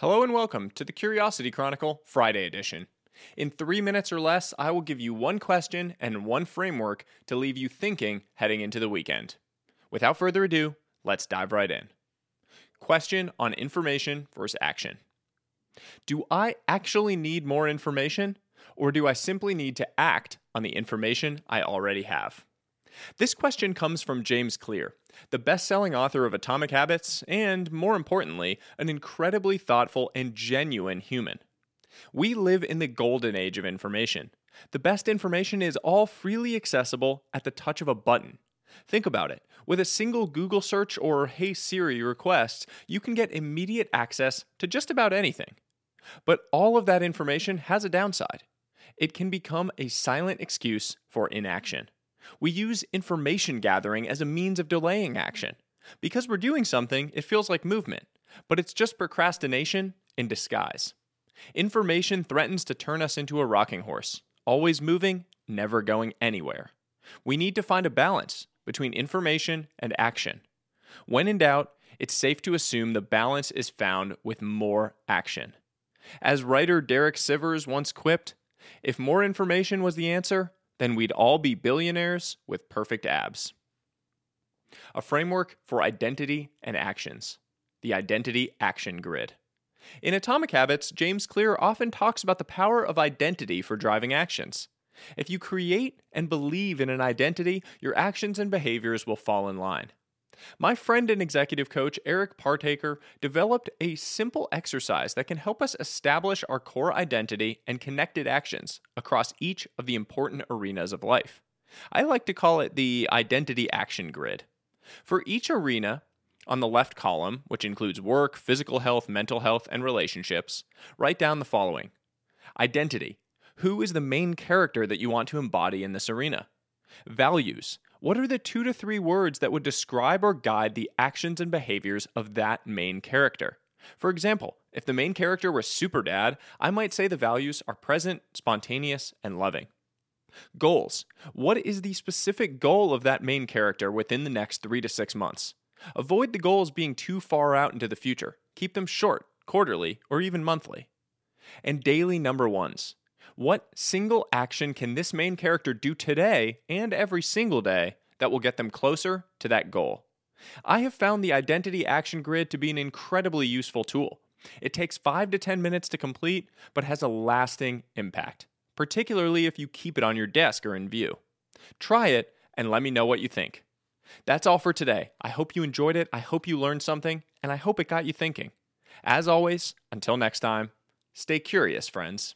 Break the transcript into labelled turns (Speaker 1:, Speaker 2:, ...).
Speaker 1: Hello and welcome to the Curiosity Chronicle Friday edition. In three minutes or less, I will give you one question and one framework to leave you thinking heading into the weekend. Without further ado, let's dive right in. Question on information versus action Do I actually need more information, or do I simply need to act on the information I already have? This question comes from James Clear, the best selling author of Atomic Habits, and more importantly, an incredibly thoughtful and genuine human. We live in the golden age of information. The best information is all freely accessible at the touch of a button. Think about it. With a single Google search or Hey Siri request, you can get immediate access to just about anything. But all of that information has a downside. It can become a silent excuse for inaction. We use information gathering as a means of delaying action. Because we're doing something, it feels like movement, but it's just procrastination in disguise. Information threatens to turn us into a rocking horse, always moving, never going anywhere. We need to find a balance between information and action. When in doubt, it's safe to assume the balance is found with more action. As writer Derek Sivers once quipped, if more information was the answer, then we'd all be billionaires with perfect abs. A framework for identity and actions. The Identity Action Grid. In Atomic Habits, James Clear often talks about the power of identity for driving actions. If you create and believe in an identity, your actions and behaviors will fall in line. My friend and executive coach, Eric Partaker, developed a simple exercise that can help us establish our core identity and connected actions across each of the important arenas of life. I like to call it the Identity Action Grid. For each arena, on the left column, which includes work, physical health, mental health, and relationships, write down the following Identity. Who is the main character that you want to embody in this arena? Values. What are the two to three words that would describe or guide the actions and behaviors of that main character? For example, if the main character was super dad, I might say the values are present, spontaneous, and loving. Goals. What is the specific goal of that main character within the next three to six months? Avoid the goals being too far out into the future. Keep them short, quarterly, or even monthly. And daily number ones. What single action can this main character do today and every single day that will get them closer to that goal? I have found the Identity Action Grid to be an incredibly useful tool. It takes 5 to 10 minutes to complete, but has a lasting impact, particularly if you keep it on your desk or in view. Try it and let me know what you think. That's all for today. I hope you enjoyed it. I hope you learned something, and I hope it got you thinking. As always, until next time, stay curious, friends.